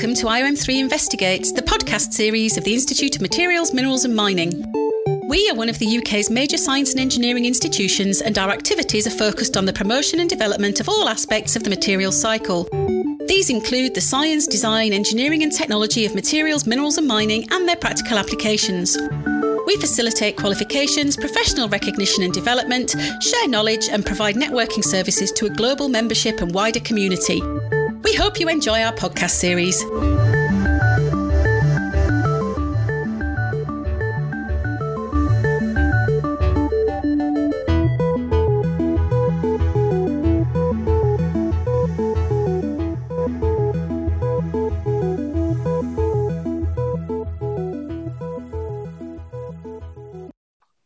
Welcome to IOM3 Investigates, the podcast series of the Institute of Materials, Minerals and Mining. We are one of the UK's major science and engineering institutions, and our activities are focused on the promotion and development of all aspects of the materials cycle. These include the science, design, engineering, and technology of materials, minerals, and mining, and their practical applications. We facilitate qualifications, professional recognition and development, share knowledge, and provide networking services to a global membership and wider community. We hope you enjoy our podcast series.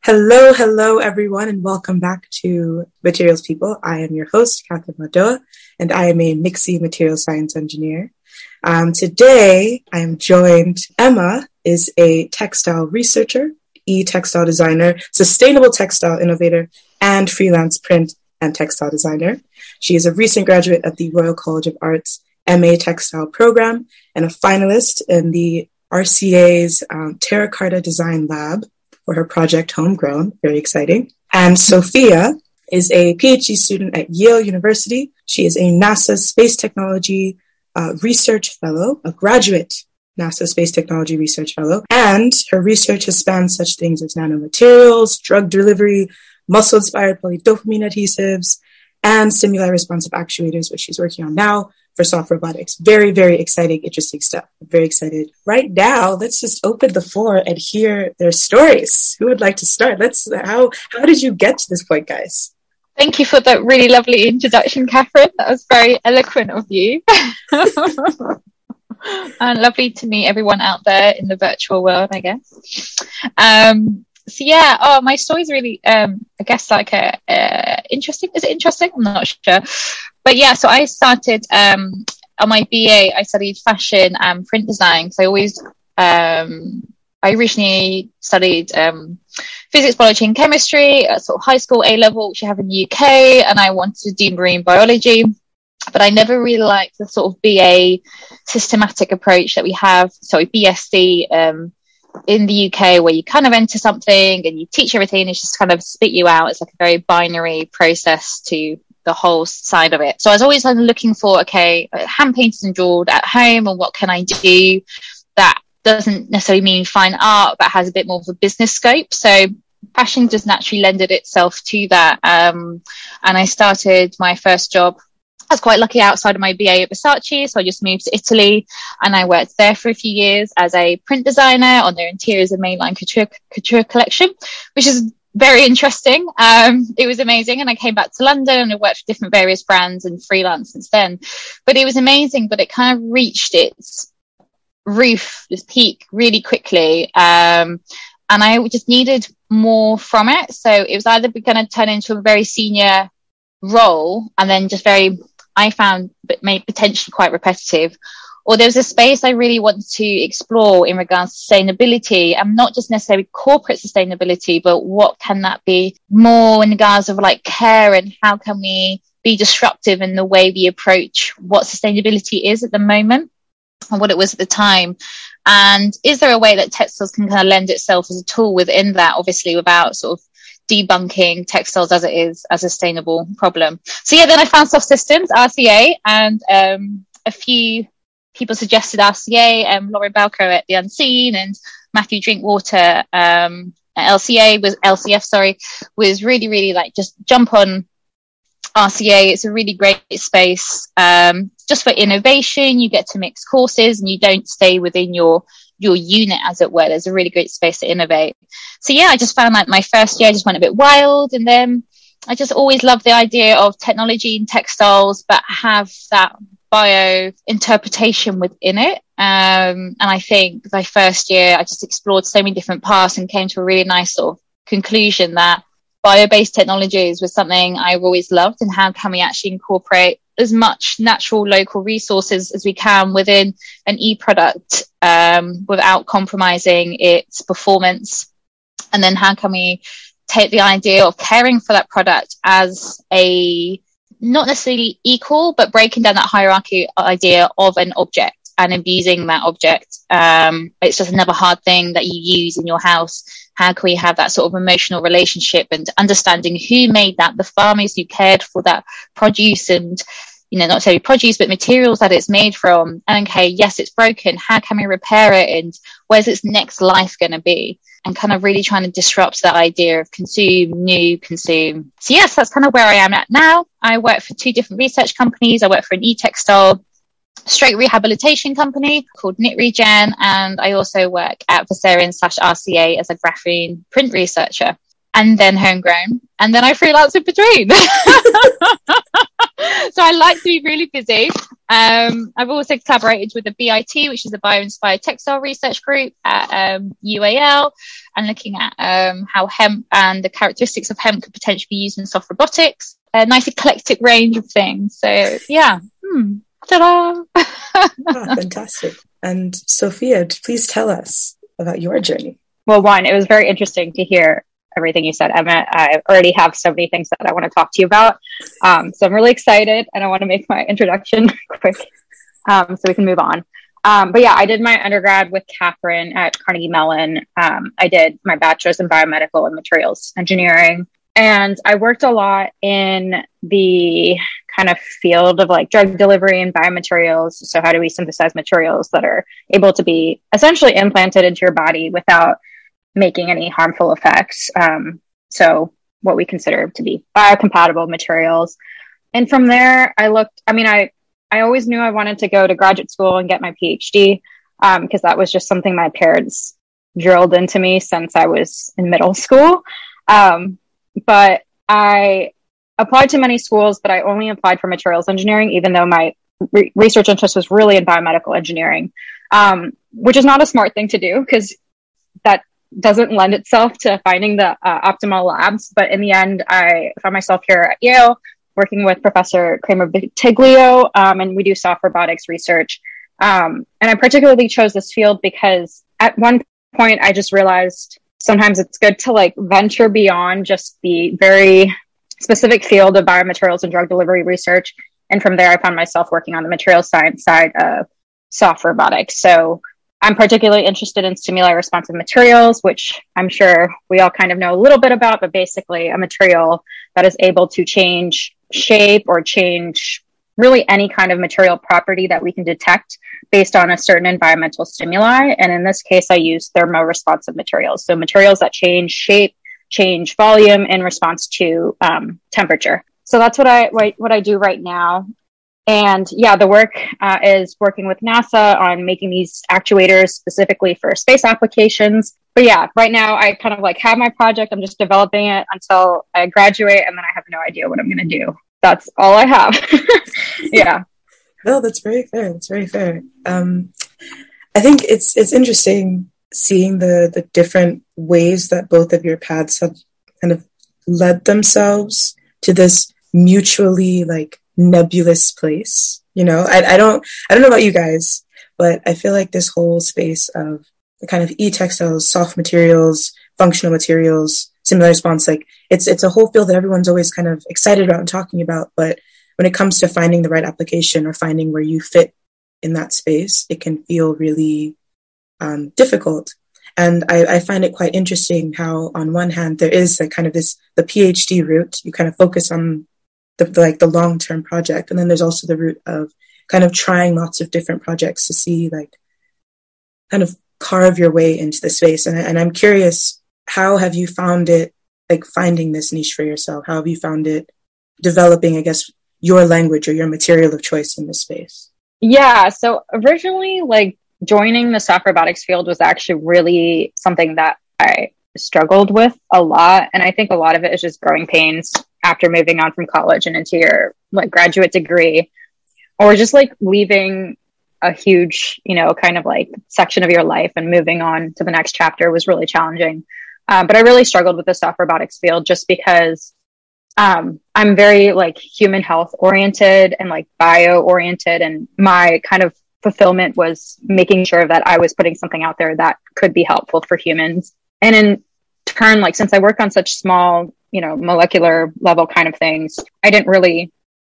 Hello, hello, everyone, and welcome back to Materials People. I am your host, Catherine Madoa, and I am a MIXI material science engineer. Um, today, I am joined. Emma is a textile researcher, e-textile designer, sustainable textile innovator, and freelance print and textile designer. She is a recent graduate of the Royal College of Arts MA Textile program and a finalist in the RCA's um, Terra Carta Design Lab for her project Homegrown. Very exciting. And Sophia is a PhD student at Yale University. She is a NASA Space Technology uh, Research Fellow, a graduate NASA Space Technology Research Fellow, and her research has spanned such things as nanomaterials, drug delivery, muscle inspired polydopamine adhesives, and stimuli responsive actuators, which she's working on now, for soft robotics. Very, very exciting, interesting stuff. I'm very excited. Right now, let's just open the floor and hear their stories. Who would like to start? Let's how how did you get to this point, guys? Thank you for that really lovely introduction, Catherine. That was very eloquent of you. and lovely to meet everyone out there in the virtual world, I guess. Um, so yeah, oh, my story's really, um, I guess like a, uh, interesting. Is it interesting? I'm not sure. But yeah, so I started um, on my BA. I studied fashion and print design. So I always, um, I originally studied um, physics, biology, and chemistry at sort of high school A level, which you have in the UK, and I wanted to do marine biology. But I never really liked the sort of BA systematic approach that we have. Sorry, BSc um, in the UK, where you kind of enter something and you teach everything, it's just kind of spit you out. It's like a very binary process to the whole side of it. So I was always looking for, okay, hand painted and drawn at home and what can I do that doesn't necessarily mean fine art, but has a bit more of a business scope. So fashion just naturally lended itself to that. Um, and I started my first job I was quite lucky outside of my BA at Versace, so I just moved to Italy and I worked there for a few years as a print designer on their interiors and mainline couture, couture collection, which is very interesting. Um, it was amazing. And I came back to London and I worked for different various brands and freelance since then. But it was amazing, but it kind of reached its roof, this peak really quickly. Um, and I just needed more from it. So it was either going to turn into a very senior role and then just very, I found, but maybe potentially quite repetitive, or there was a space I really wanted to explore in regards to sustainability and not just necessarily corporate sustainability, but what can that be more in regards of like care and how can we be disruptive in the way we approach what sustainability is at the moment and what it was at the time. And is there a way that textiles can kind of lend itself as a tool within that, obviously without sort of debunking textiles as it is a sustainable problem. So yeah, then I found soft systems, RCA, and um, a few people suggested RCA, um, Lauren Bowker at The Unseen and Matthew Drinkwater, um, LCA was LCF, sorry, was really, really like just jump on RCA. It's a really great space, um, just for innovation. You get to mix courses and you don't stay within your, your unit, as it were. There's a really great space to innovate. So yeah, I just found like my first year just went a bit wild and then I just always loved the idea of technology and textiles, but have that bio interpretation within it. Um, and I think my first year, I just explored so many different paths and came to a really nice sort of conclusion that bio-based technologies was something I've always loved and how can we actually incorporate as much natural local resources as we can within an e-product um, without compromising its performance and then how can we take the idea of caring for that product as a not necessarily equal, but breaking down that hierarchy idea of an object. and abusing that object. Um, it's just another hard thing that you use in your house. How can we have that sort of emotional relationship and understanding who made that, the farmers who cared for that produce and you know, not necessarily produce, but materials that it's made from. And okay, yes, it's broken. How can we repair it? And where's its next life going to be? And kind of really trying to disrupt that idea of consume, new, consume. So yes, that's kind of where I am at now. I work for two different research companies. I work for an e-textile straight rehabilitation company called Knit Regen, and I also work at Versarien slash RCA as a graphene print researcher and then homegrown, and then I freelance in between. so I like to be really busy. Um, I've also collaborated with the BIT, which is a bio-inspired textile research group at um, UAL, and looking at um, how hemp and the characteristics of hemp could potentially be used in soft robotics. A nice eclectic range of things. So yeah. Ta-da! oh, fantastic. And Sophia, please tell us about your journey. Well, one, it was very interesting to hear everything you said, Emma. I already have so many things that I want to talk to you about. Um, so I'm really excited and I want to make my introduction quick um, so we can move on. Um, but yeah, I did my undergrad with Catherine at Carnegie Mellon. Um, I did my bachelor's in biomedical and materials engineering. And I worked a lot in the kind of field of like drug delivery and biomaterials. So, how do we synthesize materials that are able to be essentially implanted into your body without making any harmful effects. Um, so what we consider to be biocompatible materials. And from there, I looked, I mean, I, I always knew I wanted to go to graduate school and get my PhD because um, that was just something my parents drilled into me since I was in middle school. Um, but I applied to many schools, but I only applied for materials engineering, even though my re- research interest was really in biomedical engineering, um, which is not a smart thing to do because that doesn't lend itself to finding the uh, optimal labs. But in the end, I found myself here at Yale working with Professor Kramer Bottiglio, um, and we do soft robotics research. Um, and I particularly chose this field because at one point I just realized sometimes it's good to like venture beyond just the very specific field of biomaterials and drug delivery research. And from there, I found myself working on the materials science side of soft robotics. So I'm particularly interested in stimuli responsive materials, which I'm sure we all kind of know a little bit about, but basically a material that is able to change shape or change really any kind of material property that we can detect based on a certain environmental stimuli. And in this case, I use thermoresponsive materials. So materials that change shape, change volume in response to um, temperature. So that's what I what I do right now. And yeah, the work uh, is working with NASA on making these actuators specifically for space applications. But yeah, right now I kind of like have my project. I'm just developing it until I graduate, and then I have no idea what I'm going to do. That's all I have. yeah. No, that's very fair. That's very fair. Um, I think it's it's interesting seeing the the different ways that both of your paths have kind of led themselves to this mutually like nebulous place. You know, I, I don't, I don't know about you guys, but I feel like this whole space of the kind of e-textiles, soft materials, functional materials, stimuli response, like it's, it's a whole field that everyone's always kind of excited about and talking about. But when it comes to finding the right application or finding where you fit in that space, it can feel really um, difficult. And I, I, find it quite interesting how, on one hand, there is a kind of this the PhD route. You kind of focus on the, the like the long term project, and then there's also the route of kind of trying lots of different projects to see like kind of carve your way into the space. And, and I'm curious, how have you found it like finding this niche for yourself? How have you found it developing, I guess, your language or your material of choice in this space? Yeah. So originally, like joining the soft robotics field was actually really something that I struggled with a lot. And I think a lot of it is just growing pains after moving on from college and into your like graduate degree or just like leaving a huge, you know, kind of like section of your life and moving on to the next chapter was really challenging. Um, but I really struggled with the soft robotics field just because um, I'm very like human health oriented and like bio oriented. And my kind of fulfillment was making sure that I was putting something out there that could be helpful for humans and in turn, like since I work on such small, you know, molecular level kind of things, I didn't really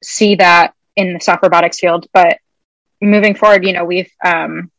see that in the soft robotics field. But moving forward, you know, we've um,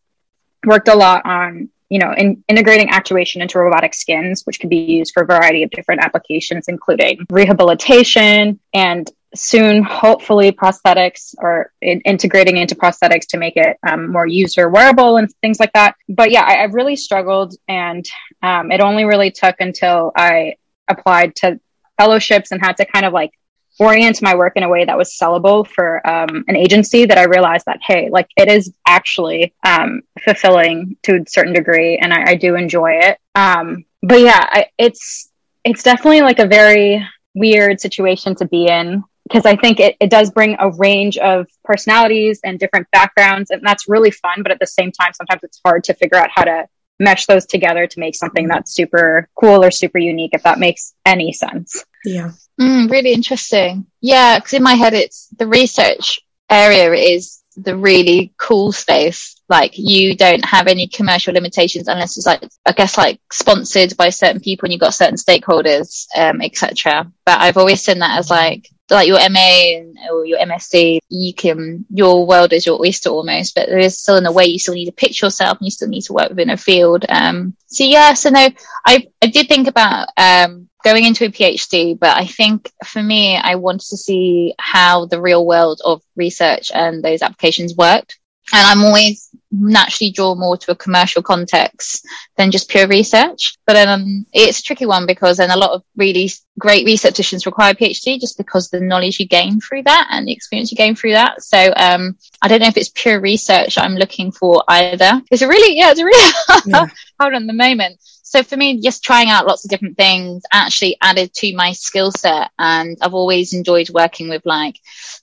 worked a lot on you know, in, integrating actuation into robotic skins, which can be used for a variety of different applications, including rehabilitation and soon, hopefully, prosthetics or in, integrating into prosthetics to make it um, more user wearable and things like that. But yeah, I, I really struggled, and um, it only really took until I applied to fellowships and had to kind of like orient my work in a way that was sellable for um, an agency that I realized that, hey, like it is actually um, fulfilling to a certain degree and I, I do enjoy it. Um, but yeah, I, it's, it's definitely like a very weird situation to be in because I think it, it does bring a range of personalities and different backgrounds and that's really fun. But at the same time, sometimes it's hard to figure out how to mesh those together to make something that's super cool or super unique, if that makes any sense. Yeah. Mm, really interesting. Yeah, because in my head, it's the research area is the really cool space. Like you don't have any commercial limitations unless it's like, I guess like sponsored by certain people and you've got certain stakeholders, um, etc. But I've always seen that as like, like your MA or your MSc, you can, your world is your oyster almost, but there is still in a way you still need to pitch yourself and you still need to work within a field. Um, so yeah, so no, I, I did think about, um, going into a PhD, but I think for me, I wanted to see how the real world of research and those applications worked. And I'm always naturally draw more to a commercial context than just pure research. But um, it's a tricky one because then a lot of really great research researchers require a PhD just because the knowledge you gain through that and the experience you gain through that. So um, I don't know if it's pure research I'm looking for either. It's a really, yeah, it's a really yeah. hard on the moment. So for me, just trying out lots of different things actually added to my skill set. And I've always enjoyed working with like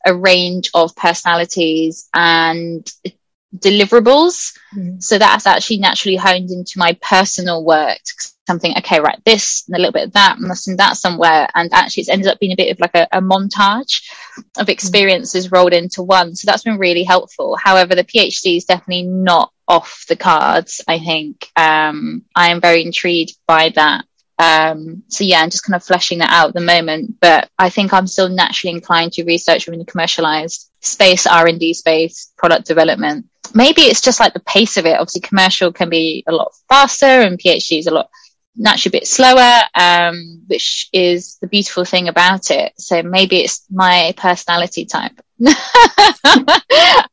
a range of personalities and deliverables. Mm-hmm. So that's actually naturally honed into my personal work. Something, okay, right, this and a little bit of that, and this and that somewhere. And actually, it's ended up being a bit of like a, a montage of experiences mm-hmm. rolled into one. So that's been really helpful. However, the PhD is definitely not off the cards. I think um, I am very intrigued by that. Um, so yeah, I'm just kind of fleshing that out at the moment, but I think I'm still naturally inclined to research within the commercialized space, R&D space, product development. Maybe it's just like the pace of it. Obviously commercial can be a lot faster and PhD is a lot naturally a bit slower, um, which is the beautiful thing about it. So maybe it's my personality type.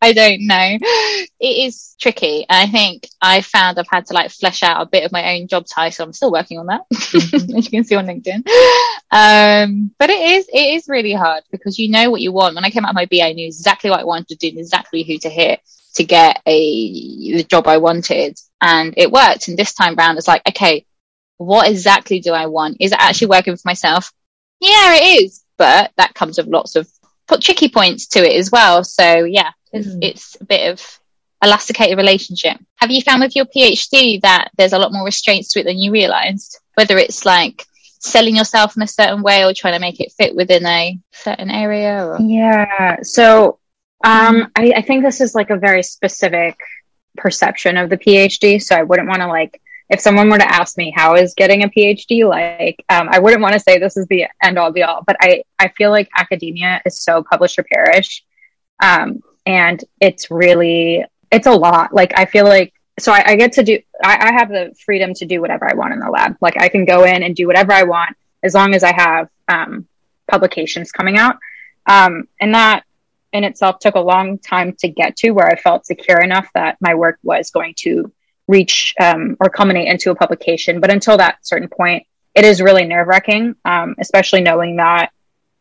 I don't know. It is tricky. I think I found I've had to like flesh out a bit of my own job title. I'm still working on that, as you can see on LinkedIn. Um, but it is, it is really hard because you know what you want. When I came out of my BA, I knew exactly what I wanted to do, and exactly who to hit to get a, the job I wanted. And it worked. And this time round, it's like, okay, what exactly do I want? Is it actually working for myself? Yeah, it is. But that comes with lots of put tricky points to it as well. So yeah, it's, mm. it's a bit of elasticated relationship. Have you found with your PhD that there's a lot more restraints to it than you realized? Whether it's like selling yourself in a certain way or trying to make it fit within a certain area? Or? Yeah. So um, I, I think this is like a very specific perception of the PhD. So I wouldn't want to like if someone were to ask me how is getting a phd like um, i wouldn't want to say this is the end all be all but i i feel like academia is so publish or perish um, and it's really it's a lot like i feel like so i, I get to do I, I, have the freedom to do whatever i want in the lab like i can go in and do whatever i want as long as i have um, publications coming out um, and that in itself took a long time to get to where i felt secure enough that my work was going to reach um, or culminate into a publication. But until that certain point, it is really nerve wracking, um, especially knowing that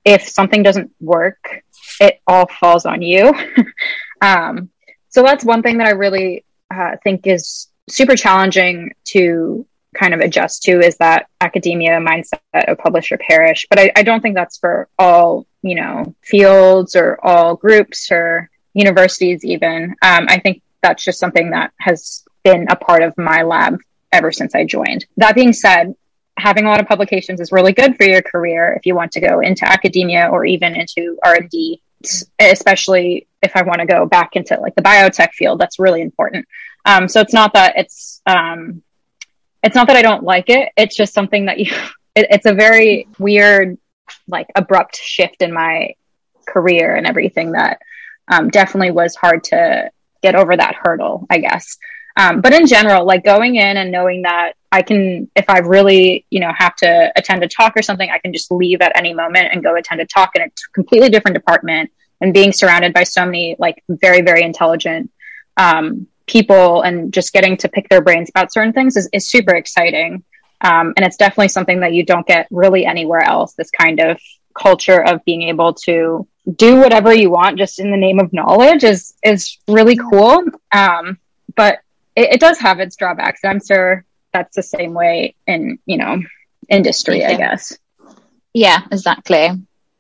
if something doesn't work, it all falls on you. um, so that's one thing that I really uh, think is super challenging to kind of adjust to is that academia mindset of publish or perish. But I, I don't think that's for all, you know, fields or all groups or universities even. Um, I think that's just something that has been a part of my lab ever since I joined. That being said, having a lot of publications is really good for your career if you want to go into academia or even into R&D, especially if I want to go back into like the biotech field, that's really important. Um, so it's not that it's, um, it's not that I don't like it. It's just something that you, it, it's a very weird, like abrupt shift in my career and everything that um, definitely was hard to get over that hurdle, I guess. Um, but in general, like going in and knowing that I can, if I really, you know, have to attend a talk or something, I can just leave at any moment and go attend a talk in a completely different department and being surrounded by so many like very, very intelligent um, people and just getting to pick their brains about certain things is, is super exciting. Um, and it's definitely something that you don't get really anywhere else. This kind of culture of being able to do whatever you want just in the name of knowledge is is really cool. Um, but it, it, does have its drawbacks. I'm sure that's the same way in you know industry, yeah. I guess. Yeah, exactly.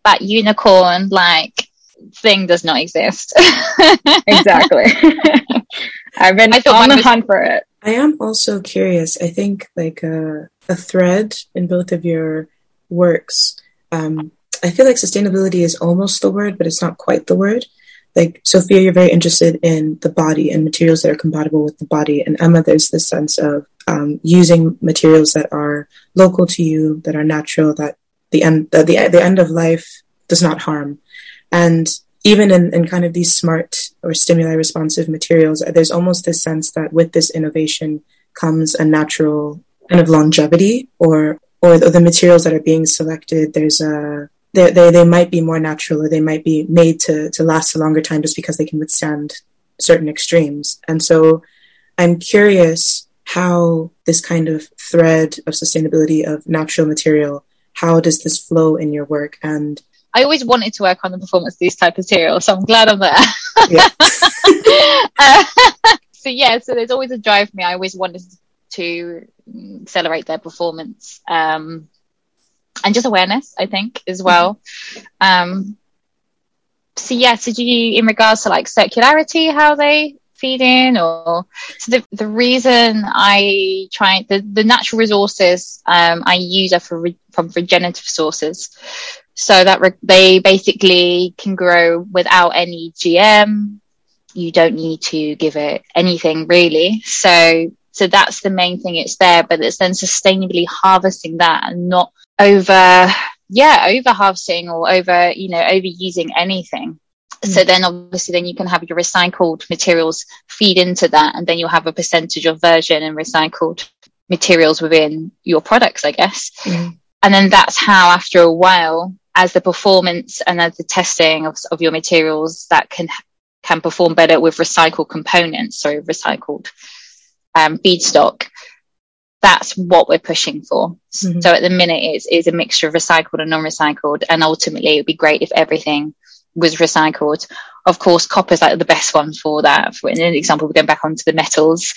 That unicorn like thing does not exist. exactly. I've been I on the was- hunt for it. I am also curious. I think like a, uh, a thread in both of your works. Um, I feel like sustainability is almost the word, but it's not quite the word. Like Sophia, you're very interested in the body and materials that are compatible with the body, and Emma, there's this sense of um, using materials that are local to you, that are natural, that the end the, the, the end of life does not harm. And even in, in kind of these smart or stimuli responsive materials, there's almost this sense that with this innovation comes a natural kind of longevity or or the materials that are being selected, there's a they, they, they might be more natural or they might be made to, to last a longer time just because they can withstand certain extremes. And so I'm curious how this kind of thread of sustainability of natural material, how does this flow in your work? And I always wanted to work on the performance of these type of materials, so I'm glad I'm there. Yeah. uh, so yeah, so there's always a drive for me. I always wanted to accelerate their performance. Um, and just awareness, I think, as well. Um, so yeah, so do you, in regards to like circularity, how they feed in or so the, the reason I try the, the natural resources um, I use are for re, from regenerative sources. So that re- they basically can grow without any GM. You don't need to give it anything really. So so that's the main thing. It's there, but it's then sustainably harvesting that and not over, yeah, over harvesting or over, you know, overusing anything. Mm. So then obviously then you can have your recycled materials feed into that and then you'll have a percentage of virgin and recycled materials within your products, I guess. Mm. And then that's how after a while, as the performance and as the testing of, of your materials that can, can perform better with recycled components, so recycled um, feedstock, that's what we're pushing for. Mm-hmm. So at the minute, it's, it's a mixture of recycled and non-recycled, and ultimately, it would be great if everything was recycled. Of course, copper is like the best one for that. For an example, we're going back onto the metals.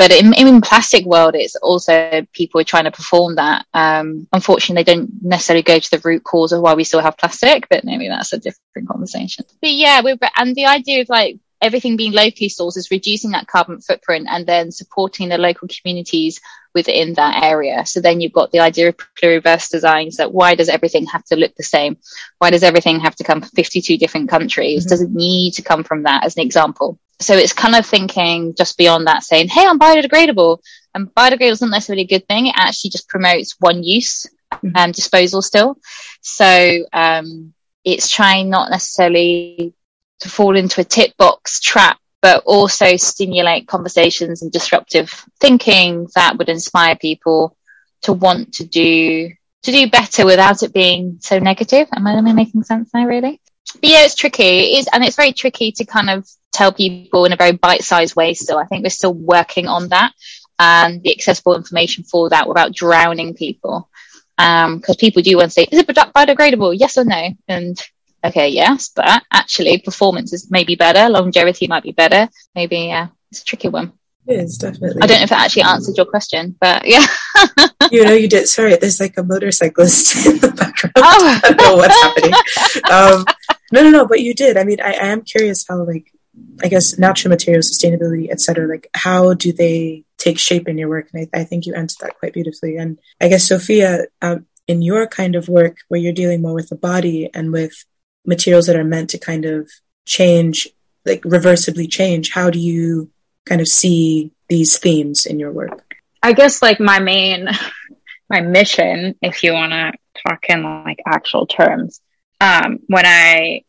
But in, in plastic world, it's also people are trying to perform that. Um, unfortunately, they don't necessarily go to the root cause of why we still have plastic, but maybe that's a different conversation. But yeah, we're, and the idea of like everything being locally sourced is reducing that carbon footprint and then supporting the local communities within that area. So then you've got the idea of pluriverse designs that why does everything have to look the same? Why does everything have to come from 52 different countries? Mm-hmm. Does it need to come from that as an example? So it's kind of thinking just beyond that saying, Hey, I'm biodegradable and biodegradable isn't necessarily a good thing. It actually just promotes one use and mm-hmm. um, disposal still. So, um, it's trying not necessarily to fall into a tip box trap, but also stimulate conversations and disruptive thinking that would inspire people to want to do to do better without it being so negative. Am I, am I making sense now, really? But yeah, it's tricky. It is, and it's very tricky to kind of tell people in a very bite-sized way. Still, I think we're still working on that and the accessible information for that without drowning people. Because um, people do want to say, is it biodegradable? Yes or no? And okay, yes, but actually performance is maybe better, longevity might be better. Maybe, yeah, it's a tricky one. It is definitely. I don't know if it actually answered your question, but yeah. you know, you did. Sorry, there's like a motorcyclist in the background. Oh. I don't know what's happening. Um, no, no, no, but you did. I mean, I, I am curious how, like, I guess natural material sustainability, etc. Like, how do they take shape in your work? And I, I, think you answered that quite beautifully. And I guess Sophia, um, in your kind of work where you're dealing more with the body and with materials that are meant to kind of change, like reversibly change, how do you kind of see these themes in your work? I guess like my main, my mission, if you want to talk in like actual terms, um, when I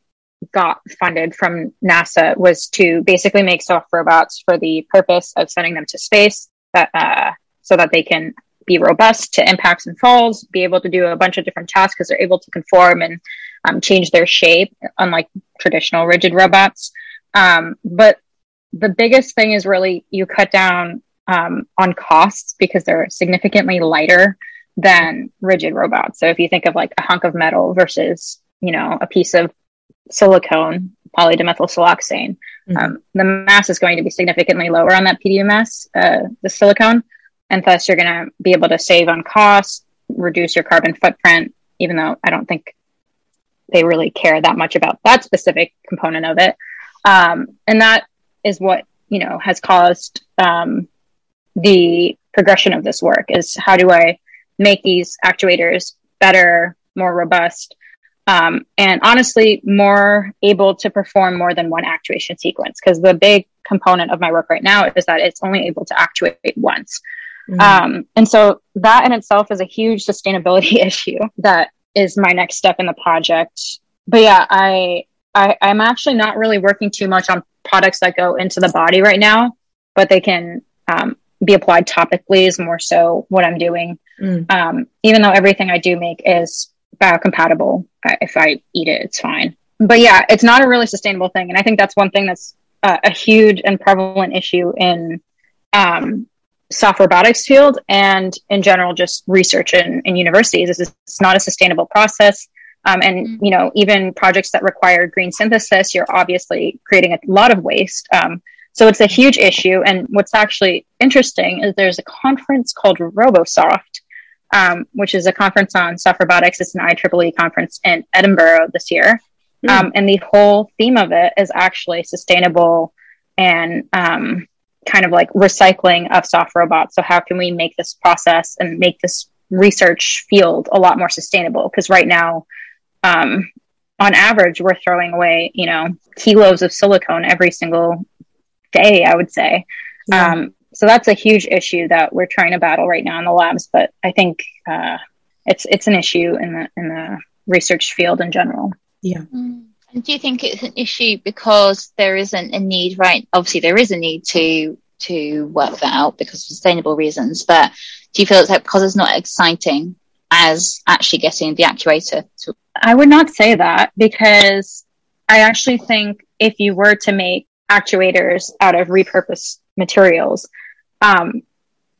got funded from NASA was to basically make soft robots for the purpose of sending them to space that, uh, so that they can be robust to impacts and falls, be able to do a bunch of different tasks because they're able to conform and um, change their shape, unlike traditional rigid robots. Um, but the biggest thing is really you cut down um, on costs because they're significantly lighter than rigid robots. So if you think of like a hunk of metal versus, you know, a piece of silicone, polydimethylsiloxane, mm-hmm. um, the mass is going to be significantly lower on that PDMS, uh, the silicone. And thus you're going to be able to save on costs, reduce your carbon footprint, even though I don't think they really care that much about that specific component of it. Um, and that is what, you know, has caused um, the progression of this work is how do I make these actuators better, more robust, um, and honestly, more able to perform more than one actuation sequence. Because the big component of my work right now is that it's only able to actuate once. Mm-hmm. Um, and so that in itself is a huge sustainability issue that is my next step in the project. But yeah, I, I I'm actually not really working too much on products that go into the body right now, but they can um, be applied topically is more so what I'm doing. Mm. Um, even though everything I do make is biocompatible, if I eat it, it's fine. But yeah, it's not a really sustainable thing, and I think that's one thing that's uh, a huge and prevalent issue in um, soft robotics field and in general just research in, in universities. Is it's not a sustainable process. Um, and mm. you know, even projects that require green synthesis, you're obviously creating a lot of waste. Um, so it's a huge issue. And what's actually interesting is there's a conference called RoboSoft, um, which is a conference on soft robotics. It's an IEEE conference in Edinburgh this year. Mm. Um, and the whole theme of it is actually sustainable and um, kind of like recycling of soft robots. So how can we make this process and make this research field a lot more sustainable? Because right now, um, on average, we're throwing away, you know, kilos of silicone every single day, I would say. Yeah. Um, so that's a huge issue that we're trying to battle right now in the labs. But I think uh, it's it's an issue in the in the research field in general. Yeah. Mm. And do you think it's an issue because there isn't a need, right? Obviously, there is a need to to work that out because of sustainable reasons. But do you feel it's like because it's not exciting as actually getting the actuator to? I would not say that because I actually think if you were to make actuators out of repurposed materials, um,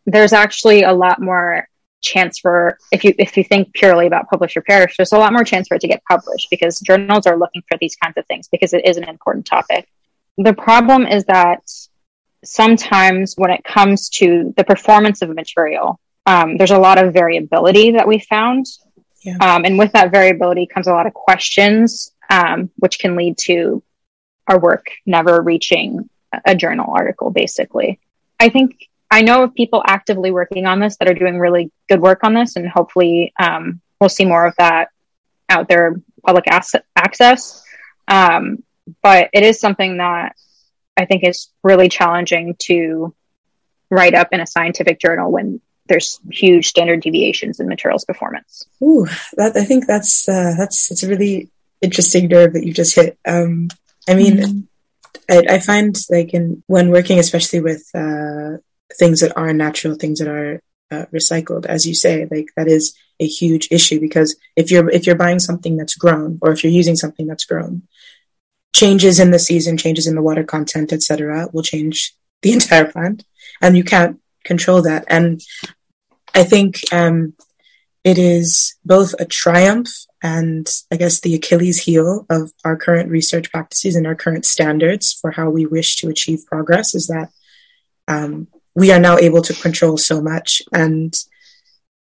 there's actually a lot more chance for if you if you think purely about publish or perish, there's a lot more chance for it to get published because journals are looking for these kinds of things because it is an important topic. The problem is that sometimes when it comes to the performance of a material, um, there's a lot of variability that we found. Yeah. Um, and with that variability comes a lot of questions, um, which can lead to our work never reaching a journal article, basically. I think I know of people actively working on this that are doing really good work on this, and hopefully um, we'll see more of that out there, public access. Um, but it is something that I think is really challenging to write up in a scientific journal when there's huge standard deviations in materials performance. Ooh, that I think that's uh, that's it's a really interesting nerve that you just hit. Um, I mean, mm-hmm. I, I, find like in when working, especially with uh, things that are natural, things that are uh, recycled, as you say, like that is a huge issue because if you're if you're buying something that's grown or if you're using something that's grown, changes in the season, changes in the water content, etc., will change the entire plant, and you can't control that. And I think um, it is both a triumph and I guess the Achilles heel of our current research practices and our current standards for how we wish to achieve progress is that um, we are now able to control so much. And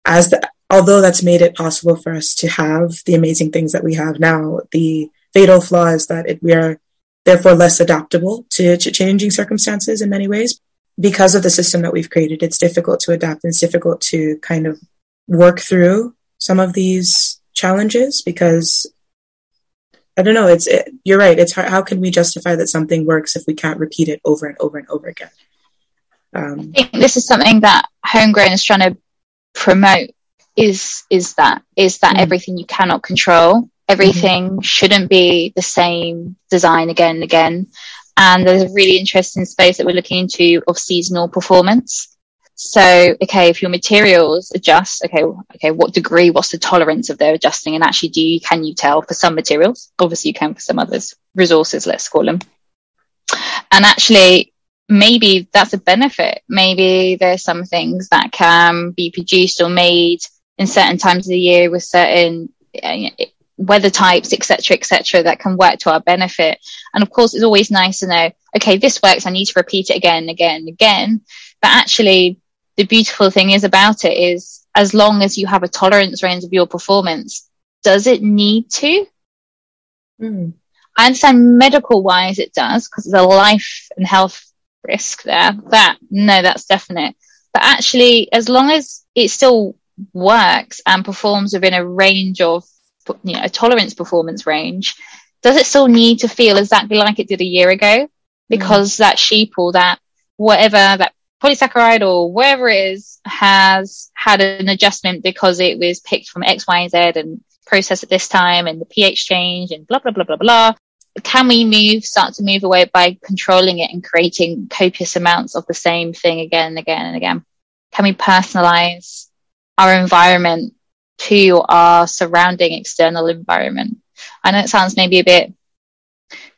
as the, although that's made it possible for us to have the amazing things that we have now, the fatal flaw is that it, we are therefore less adaptable to, to changing circumstances in many ways. Because of the system that we've created, it's difficult to adapt and it's difficult to kind of work through some of these challenges because I don't know. It's it, you're right. It's hard, how can we justify that something works if we can't repeat it over and over and over again? Um, I think this is something that homegrown is trying to promote. Is is that is that mm-hmm. everything you cannot control Everything mm-hmm. shouldn't be the same design again and again. And there's a really interesting space that we're looking into of seasonal performance. So, okay, if your materials adjust, okay, okay, what degree, what's the tolerance of their adjusting? And actually, do you, can you tell for some materials? Obviously, you can for some others, resources, let's call them. And actually, maybe that's a benefit. Maybe there's some things that can be produced or made in certain times of the year with certain uh, weather types, etc., etc., that can work to our benefit. And of course, it's always nice to know, okay, this works. I need to repeat it again again again. But actually, the beautiful thing is about it is as long as you have a tolerance range of your performance, does it need to? Mm. I understand medical wise it does because there's a life and health risk there. That, no, that's definite. But actually, as long as it still works and performs within a range of, you know, a tolerance performance range, does it still need to feel exactly like it did a year ago? Because mm. that sheep or that whatever that polysaccharide or whatever it is has had an adjustment because it was picked from X, Y, and Z and processed at this time and the pH change and blah, blah, blah, blah, blah. Can we move, start to move away by controlling it and creating copious amounts of the same thing again and again and again? Can we personalize our environment to our surrounding external environment? I know it sounds maybe a bit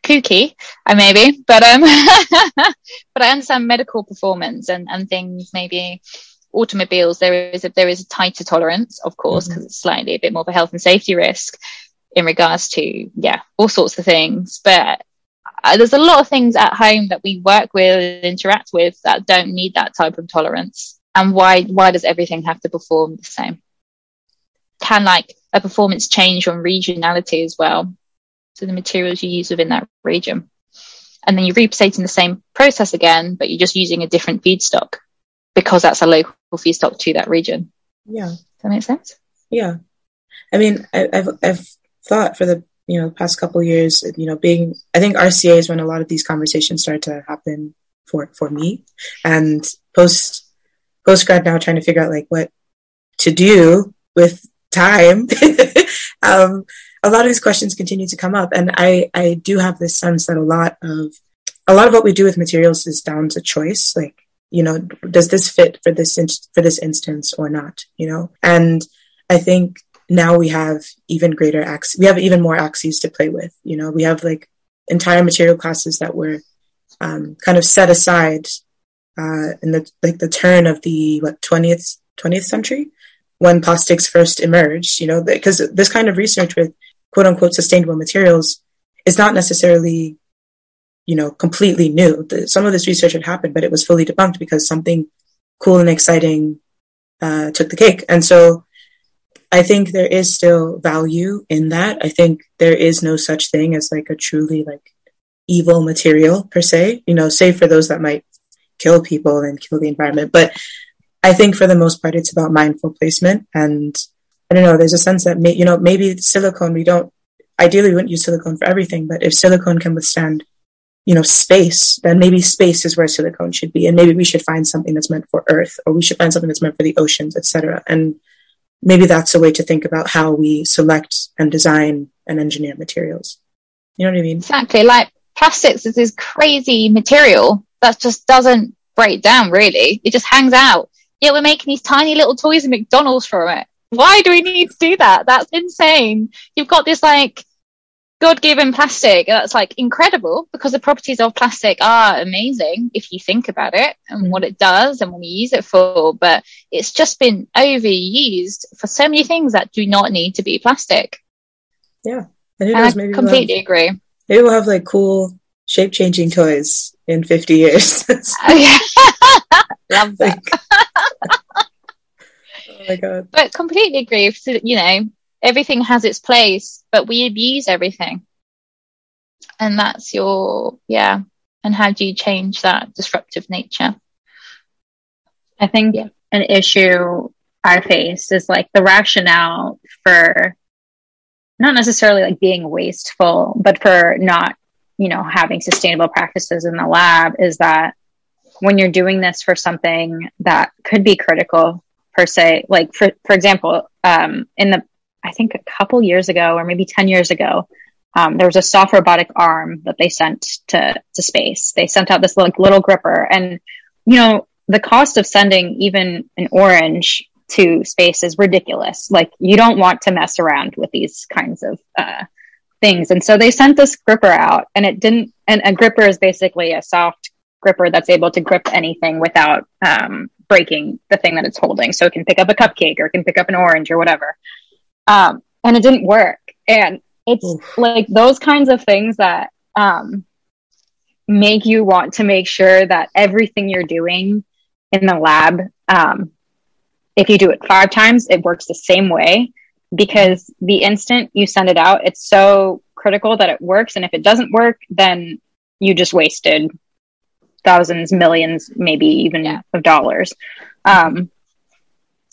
kooky, I maybe, but um, but I understand medical performance and and things maybe automobiles there is a, there is a tighter tolerance, of course, because mm-hmm. it's slightly a bit more of a health and safety risk in regards to yeah all sorts of things, but. Uh, there's a lot of things at home that we work with and interact with that don't need that type of tolerance. And why why does everything have to perform the same? Can like a performance change on regionality as well? To the materials you use within that region. And then you're replicating the same process again, but you're just using a different feedstock because that's a local feedstock to that region. Yeah. Does that make sense? Yeah. I mean, I, have I've thought for the, you know, past couple years, you know, being, I think RCA is when a lot of these conversations start to happen for, for me and post, post grad now trying to figure out like what to do with time. um, a lot of these questions continue to come up. And I, I do have this sense that a lot of, a lot of what we do with materials is down to choice. Like, you know, does this fit for this, in, for this instance or not, you know? And I think now we have even greater access. We have even more axes to play with. You know, we have like entire material classes that were um, kind of set aside uh, in the like the turn of the what twentieth twentieth century when plastics first emerged. You know, because this kind of research with quote unquote sustainable materials is not necessarily, you know, completely new. The, some of this research had happened, but it was fully debunked because something cool and exciting uh, took the cake. And so I think there is still value in that. I think there is no such thing as like a truly like evil material per se, you know, save for those that might kill people and kill the environment. But I think for the most part, it's about mindful placement and I don't know, there's a sense that, may, you know, maybe silicone, we don't, ideally we wouldn't use silicone for everything, but if silicone can withstand, you know, space, then maybe space is where silicone should be. And maybe we should find something that's meant for earth or we should find something that's meant for the oceans, etc. And maybe that's a way to think about how we select and design and engineer materials. You know what I mean? Exactly. Like plastics is this crazy material that just doesn't break down really. It just hangs out. Yet we're making these tiny little toys in McDonald's from it why do we need to do that? That's insane. You've got this like God given plastic that's like incredible because the properties of plastic are amazing if you think about it and what it does and what we use it for. But it's just been overused for so many things that do not need to be plastic. Yeah. And, and knows, I completely we'll have, agree. Maybe we'll have like cool shape changing toys in 50 years. Oh, Love that. My god. But completely agree. So, you know, everything has its place, but we abuse everything. And that's your, yeah. And how do you change that disruptive nature? I think yeah. an issue I face is like the rationale for not necessarily like being wasteful, but for not, you know, having sustainable practices in the lab is that when you're doing this for something that could be critical per se. Like for for example, um, in the I think a couple years ago or maybe 10 years ago, um, there was a soft robotic arm that they sent to, to space. They sent out this like little gripper and, you know, the cost of sending even an orange to space is ridiculous. Like you don't want to mess around with these kinds of, uh, things. And so they sent this gripper out and it didn't, and a gripper is basically a soft gripper that's able to grip anything without, um, breaking the thing that it's holding. So it can pick up a cupcake or it can pick up an orange or whatever. Um, and it didn't work. And it's Oof. like those kinds of things that um, make you want to make sure that everything you're doing in the lab, um, if you do it five times, it works the same way because the instant you send it out, it's so critical that it works. And if it doesn't work, then you just wasted thousands, millions, maybe even yeah. of dollars. Um,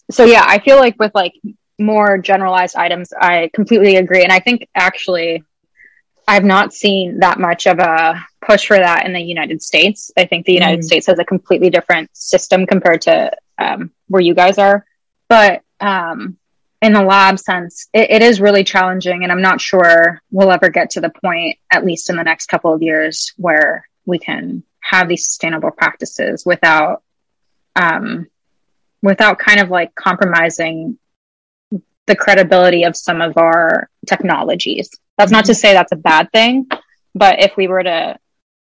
so yeah, I feel like with like more generalized items, I completely agree. And I think actually I've not seen that much of a push for that in the United States. I think the United mm. States has a completely different system compared to um, where you guys are. But um, in the lab sense, it, it is really challenging. And I'm not sure we'll ever get to the point, at least in the next couple of years, where we can have these sustainable practices without um, without kind of like compromising the credibility of some of our technologies. That's not to say that's a bad thing, but if we were to,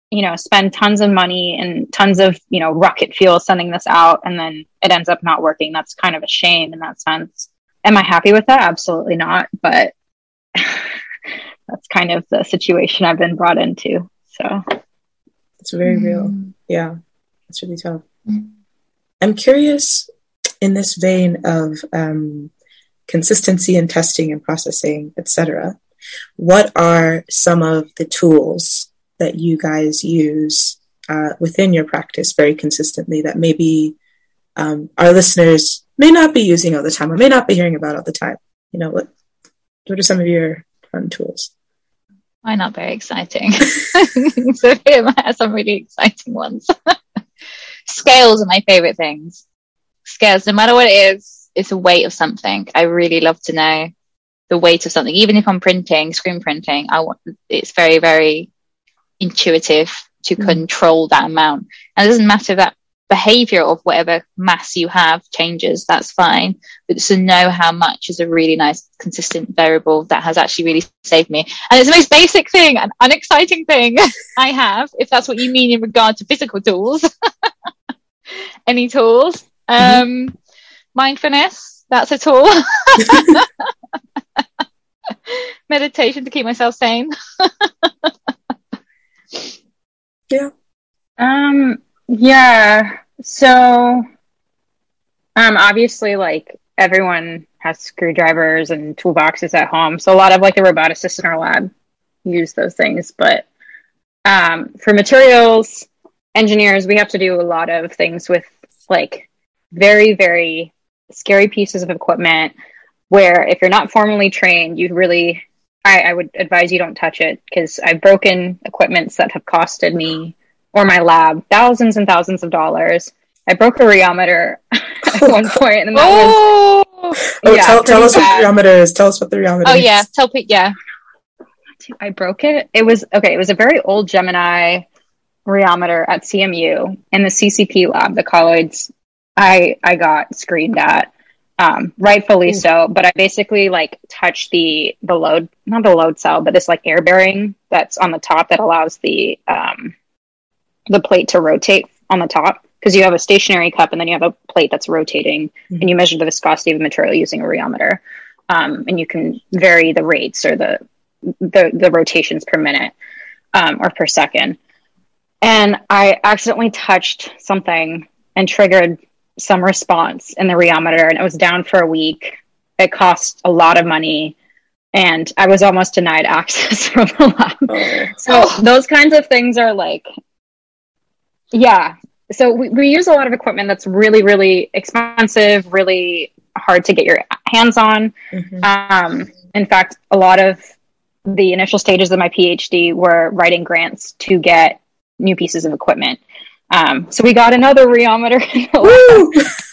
you know, spend tons of money and tons of, you know, rocket fuel sending this out and then it ends up not working, that's kind of a shame in that sense. Am I happy with that? Absolutely not. But that's kind of the situation I've been brought into. So it's very real. Mm-hmm. Yeah, it's really tough. Mm-hmm. I'm curious in this vein of um, consistency and testing and processing, etc. What are some of the tools that you guys use uh, within your practice very consistently that maybe um, our listeners may not be using all the time or may not be hearing about all the time? You know, what what are some of your fun tools? Mine not very exciting. so here are some really exciting ones. Scales are my favorite things. Scales, no matter what it is, it's a weight of something. I really love to know the weight of something. Even if I'm printing, screen printing, I want it's very, very intuitive to mm. control that amount. And it doesn't matter that behavior of whatever mass you have changes, that's fine. But to know how much is a really nice, consistent variable that has actually really saved me. And it's the most basic thing, an unexciting thing I have, if that's what you mean in regard to physical tools. Any tools. Mm-hmm. Um, mindfulness, that's a tool. Meditation to keep myself sane. yeah. Um, yeah. So, um, obviously, like everyone has screwdrivers and toolboxes at home. So a lot of like the roboticists in our lab use those things. But um, for materials engineers, we have to do a lot of things with like very, very scary pieces of equipment where if you're not formally trained, you'd really, I, I would advise you don't touch it because I've broken equipments that have costed me or my lab thousands and thousands of dollars. I broke a rheometer at one point, and that oh! was oh, yeah, tell, tell us bad. what the rheometer is. Tell us what the rheometer oh, is. Oh yeah, tell Pete. Yeah, I broke it. It was okay. It was a very old Gemini rheometer at CMU in the CCP lab, the colloids I I got screened at, um, rightfully so. But I basically like touched the the load, not the load cell, but this like air bearing that's on the top that allows the um, the plate to rotate on the top because you have a stationary cup and then you have a plate that's rotating mm-hmm. and you measure the viscosity of the material using a rheometer um, and you can vary the rates or the the, the rotations per minute um, or per second and i accidentally touched something and triggered some response in the rheometer and it was down for a week. It cost a lot of money and I was almost denied access from the lab. Oh. So those kinds of things are like, yeah. So we, we use a lot of equipment that's really, really expensive, really hard to get your hands on. Mm-hmm. Um, in fact, a lot of the initial stages of my PhD were writing grants to get new pieces of equipment. Um, so we got another rheometer,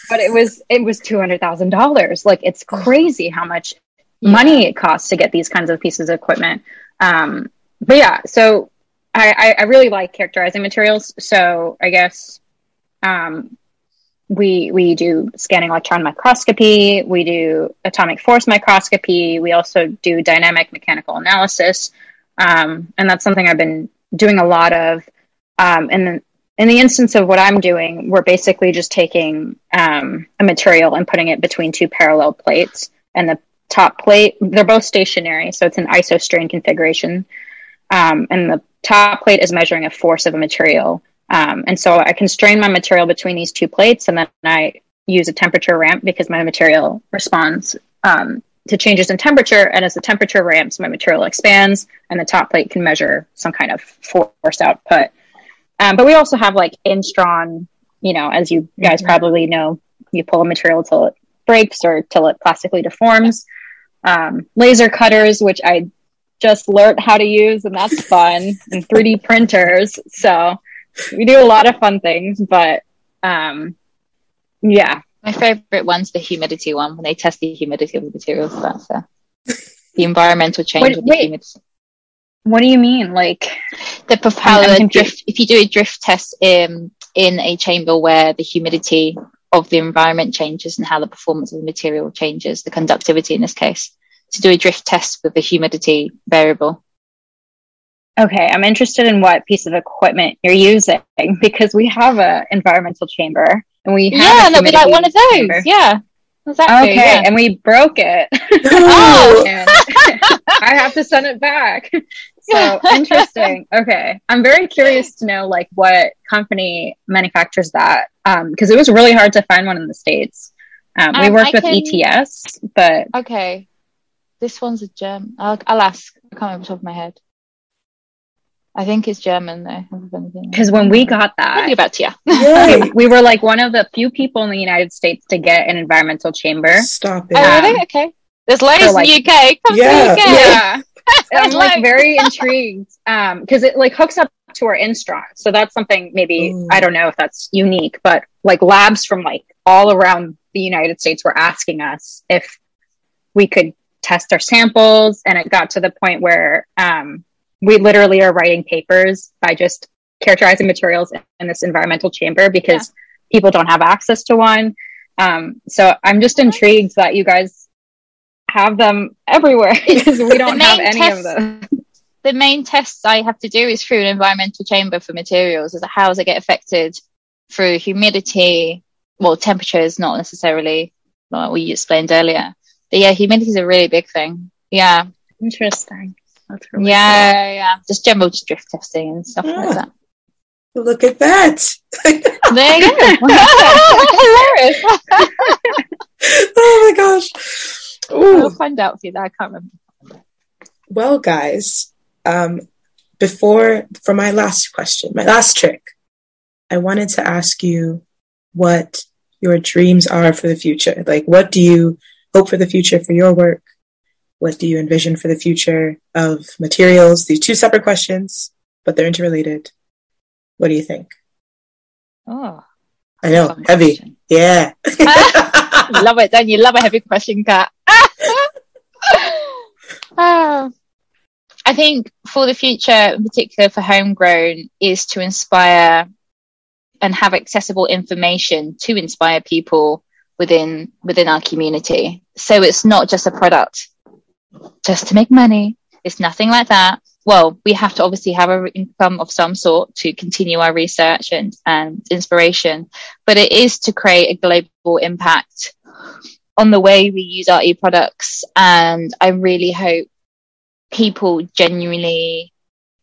but it was it was two hundred thousand dollars. Like it's crazy how much money it costs to get these kinds of pieces of equipment. Um, but yeah, so I, I, really like characterizing materials. So I guess um, we we do scanning electron microscopy, we do atomic force microscopy, we also do dynamic mechanical analysis, um, and that's something I've been doing a lot of. Um, and in the instance of what I'm doing, we're basically just taking um, a material and putting it between two parallel plates, and the top plate they're both stationary, so it's an isostrain configuration, um, and the top plate is measuring a force of a material um, and so I constrain my material between these two plates, and then I use a temperature ramp because my material responds um, to changes in temperature. And as the temperature ramps, my material expands, and the top plate can measure some kind of force output. Um, but we also have like Instron, you know, as you guys mm-hmm. probably know, you pull a material till it breaks or till it plastically deforms. Um, laser cutters, which I just learned how to use, and that's fun, and 3D printers. So we do a lot of fun things, but um, yeah. My favorite one's the humidity one when they test the humidity of the materials. That's uh, the environmental change wait, of the wait. humidity. What do you mean? Like the propeller drift? If you do a drift test um, in a chamber where the humidity of the environment changes and how the performance of the material changes, the conductivity in this case, to do a drift test with the humidity variable. Okay, I'm interested in what piece of equipment you're using because we have a environmental chamber and we yeah, no, we like one of those. Chamber. Yeah, exactly. Okay, yeah. and we broke it. oh, I have to send it back. So interesting. Okay, I'm very curious to know like what company manufactures that because um, it was really hard to find one in the states. Um, we um, worked I with can... ETS, but okay, this one's a gem. I'll, I'll ask. I can't remember the top of my head. I think it's German though. Because when we got that, about yeah, we were like one of the few people in the United States to get an environmental chamber. Stop it! Oh, really? Okay. There's loads like, in the UK. Come yeah, UK. yeah. I'm like very intrigued because um, it like hooks up to our Instron. So that's something maybe Ooh. I don't know if that's unique, but like labs from like all around the United States were asking us if we could test our samples, and it got to the point where um, we literally are writing papers by just characterizing materials in this environmental chamber because yeah. people don't have access to one. Um, so I'm just intrigued that you guys have them everywhere because we don't have any of them. The main tests I have to do is through an environmental chamber for materials. Is how does it get affected through humidity? Well, temperature is not necessarily what we explained earlier. But yeah, humidity is a really big thing. Yeah. Interesting. That's really yeah, cool. yeah, just general drift testing and stuff yeah. like that. Look at that. there you go. Hilarious. oh my gosh. Ooh. We'll find out for you that. I can't remember. Well, guys, um, before, for my last question, my last trick, I wanted to ask you what your dreams are for the future. Like, what do you hope for the future for your work? What do you envision for the future of materials? These two separate questions, but they're interrelated. What do you think? Oh, I know, heavy. Question. Yeah. love it, don't you? Love a heavy question, Kat. oh. I think for the future, in particular for homegrown, is to inspire and have accessible information to inspire people within within our community. So it's not just a product just to make money. It's nothing like that. Well, we have to obviously have an income of some sort to continue our research and, and inspiration, but it is to create a global impact on the way we use our e-products. And I really hope people genuinely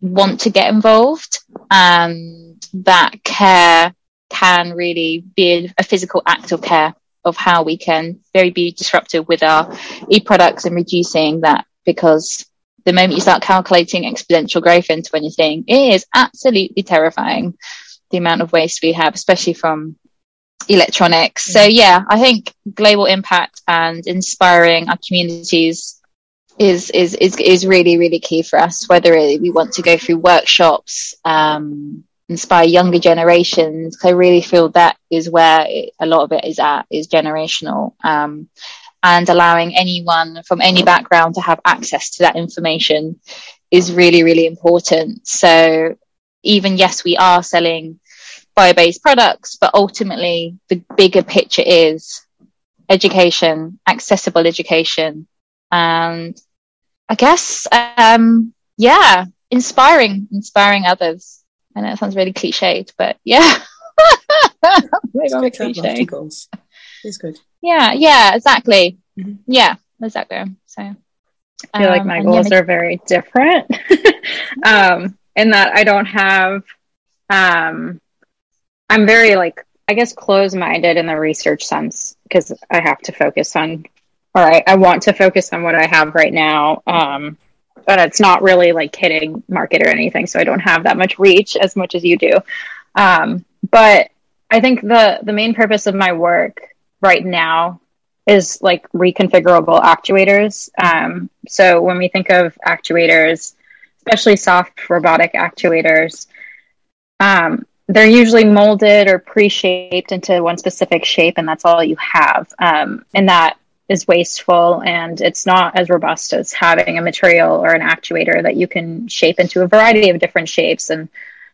want to get involved and that care can really be a physical act of care of how we can very be disruptive with our e-products and reducing that because the moment you start calculating exponential growth into anything, it is absolutely terrifying the amount of waste we have, especially from electronics. So yeah, I think global impact and inspiring our communities is is is is really really key for us. Whether we want to go through workshops, um, inspire younger generations. I really feel that is where it, a lot of it is at, is generational. Um, and allowing anyone from any background to have access to that information is really, really important. So even yes, we are selling bio-based products, but ultimately the bigger picture is education, accessible education, and I guess, um, yeah, inspiring, inspiring others. I know it sounds really cliched, but yeah. Maybe I'm a cliche. Goals. It's good. Yeah, yeah, exactly. Mm-hmm. Yeah, exactly. So I feel um, like my goals yeah, are very different. um, in that I don't have um I'm very like I guess close minded in the research sense because I have to focus on all right, I want to focus on what I have right now. Um but it's not really like hitting market or anything, so I don't have that much reach as much as you do. Um, but I think the the main purpose of my work right now is like reconfigurable actuators. Um, so when we think of actuators, especially soft robotic actuators, um, they're usually molded or pre-shaped into one specific shape, and that's all you have. Um, and that is wasteful, and it's not as robust as having a material or an actuator that you can shape into a variety of different shapes. And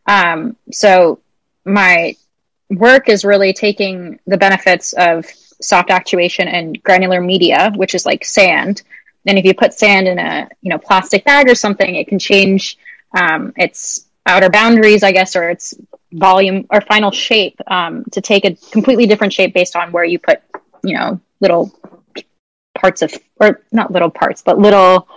um, so my work is really taking the benefits of soft actuation and granular media, which is like sand. And if you put sand in a you know plastic bag or something, it can change um, its outer boundaries, I guess, or its volume or final shape um, to take a completely different shape based on where you put you know little parts of or not little parts, but little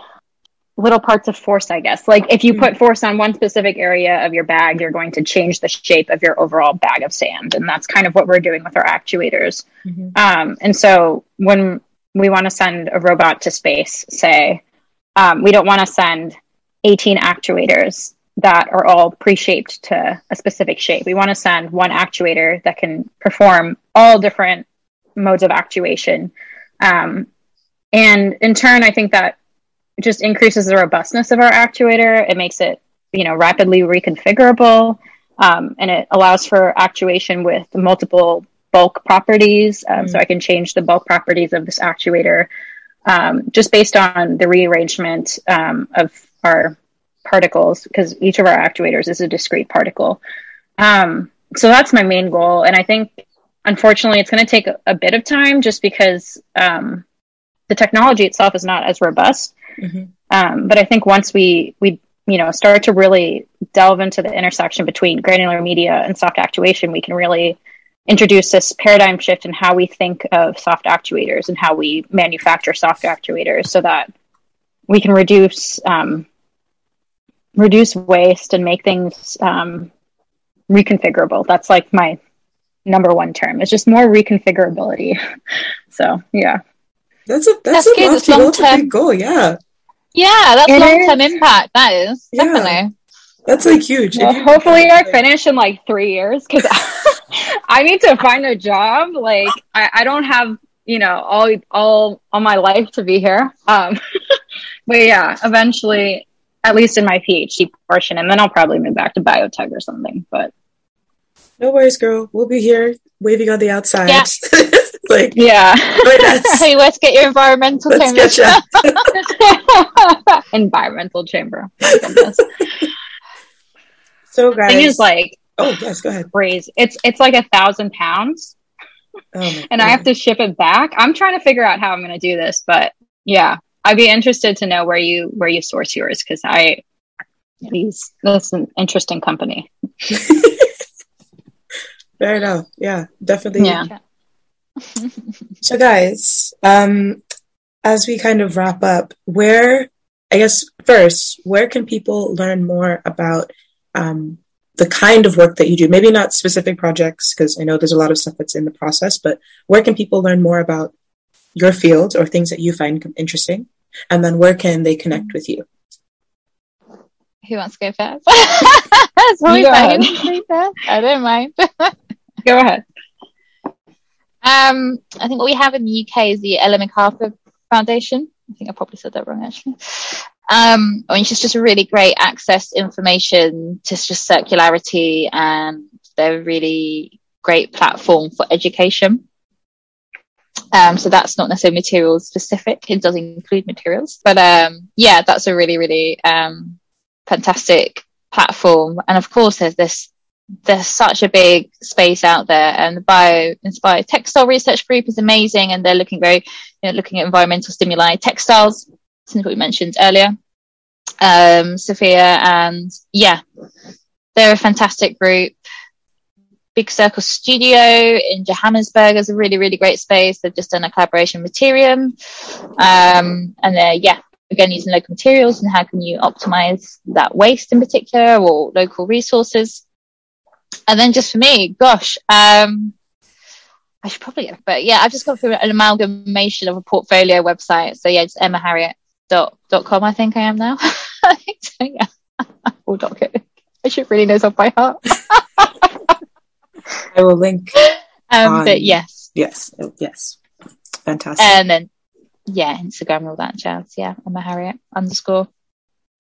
little parts of force, I guess. Like if you put force on one specific area of your bag, you're going to change the shape of your overall bag of sand. And that's kind of what we're doing with our actuators. Mm-hmm. Um, and so when we want to send a robot to space, say, um, we don't want to send 18 actuators that are all pre-shaped to a specific shape. We want to send one actuator that can perform all different modes of actuation. Um, and in turn, I think that just increases the robustness of our actuator. It makes it, you know, rapidly reconfigurable, um, and it allows for actuation with multiple bulk properties. Um, mm So I can change the bulk properties of this actuator um, just based on the rearrangement um, of our particles, because each of our actuators is a discrete particle. Um, so that's my main goal, and I think unfortunately it's going to take a, a, bit of time just because um, the technology itself is not as robust. Mm-hmm. Um, but I think once we we you know start to really delve into the intersection between granular media and soft actuation, we can really introduce this paradigm shift in how we think of soft actuators and how we manufacture soft actuators, so that we can reduce um, reduce waste and make things um, reconfigurable. That's like my number one term. It's just more reconfigurability. so yeah. That's a that's, that's a good. Lofty, long term goal. Yeah. Yeah, that's long term impact. That is yeah. definitely. That's like huge. Well, hopefully, I finish in like three years because I need to find a job. Like, I, I don't have you know all all all my life to be here. Um, but yeah, eventually, at least in my PhD portion, and then I'll probably move back to biotech or something. But no worries, girl. We'll be here waving on the outside. Yeah. like yeah. hey let's get your environmental let's chamber. environmental chamber. Oh, so guys. Thing is like oh yes go ahead. crazy. It's it's like a thousand pounds. Oh and God. i have to ship it back. I'm trying to figure out how i'm going to do this but yeah. I'd be interested to know where you where you source yours because i these this is an interesting company. Fair enough. Yeah definitely. Yeah so, guys, um, as we kind of wrap up, where, I guess, first, where can people learn more about um, the kind of work that you do? Maybe not specific projects, because I know there's a lot of stuff that's in the process, but where can people learn more about your field or things that you find interesting? And then where can they connect with you? Who wants to go first? That's really I don't mind. go ahead. Um, I think what we have in the UK is the Ellen MacArthur Foundation. I think I probably said that wrong actually. Um, I mean, it's just a really great access information to just circularity and they're a really great platform for education. Um, so that's not necessarily materials specific. It does include materials, but um, yeah, that's a really, really um, fantastic platform. And of course, there's this there's such a big space out there, and the Bio Inspired Textile Research Group is amazing, and they're looking very, you know, looking at environmental stimuli textiles, since we mentioned earlier. Um, Sophia, and yeah, they're a fantastic group. Big Circle Studio in Johannesburg is a really, really great space. They've just done a collaboration with Materiom. Um, and they're, yeah, again, using local materials and how can you optimize that waste in particular or local resources. And then just for me, gosh, um, I should probably, but yeah, I've just gone through an amalgamation of a portfolio website. So yeah, it's emmaharriet.com, I think I am now. I think so, yeah. or dot co. I should really know off by heart. I will link. Um, on- but yes. Yes, yes, fantastic. And then, yeah, Instagram and all that jazz. Yeah, Emma Harriet underscore.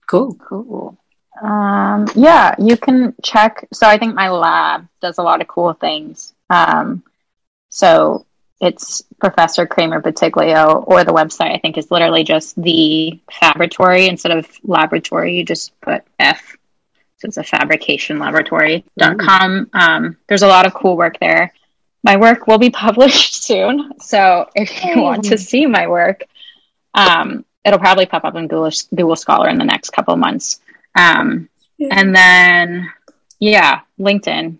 cool. Cool. Um, yeah, you can check. So I think my lab does a lot of cool things. Um, so it's Professor Kramer Bottiglio, or the website I think is literally just the Faboratory instead of laboratory. You just put F. So it's a fabrication laboratory.com. Um, there's a lot of cool work there. My work will be published soon. So if you want to see my work, um, it'll probably pop up in Google, Google Scholar in the next couple of months. Um, and then, yeah, LinkedIn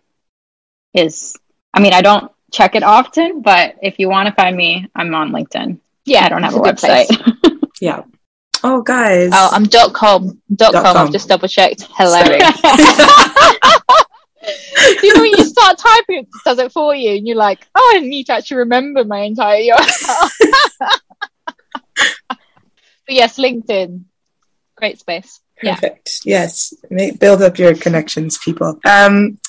is, I mean, I don't check it often, but if you want to find me, I'm on LinkedIn. Yeah, I don't have it's a website. Yeah. Oh, guys. Oh, I'm dot com. Dot, Dot com. com. I've just double checked. Hilarious. you know when you start typing, it does it for you, and you're like, oh, I need to actually remember my entire URL. but yes, LinkedIn, great space. Yeah. Perfect. Yes. Make, build up your connections, people. Um,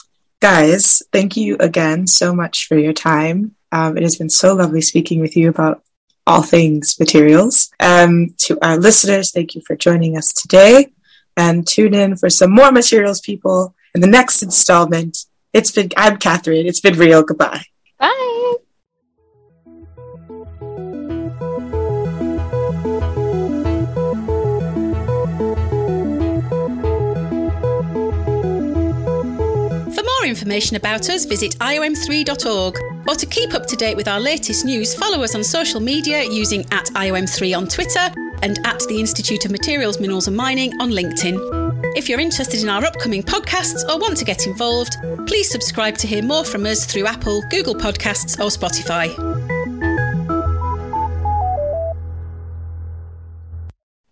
guys, thank you again so much for your time. Um, it has been so lovely speaking with you about all things materials. Um, to our listeners, thank you for joining us today and tune in for some more materials, people, in the next installment. It's been, I'm Catherine. It's been real. Goodbye. Bye. More information about us, visit iom3.org. Or to keep up to date with our latest news, follow us on social media using at iom3 on Twitter and at the Institute of Materials, Minerals and Mining on LinkedIn. If you're interested in our upcoming podcasts or want to get involved, please subscribe to hear more from us through Apple, Google Podcasts, or Spotify.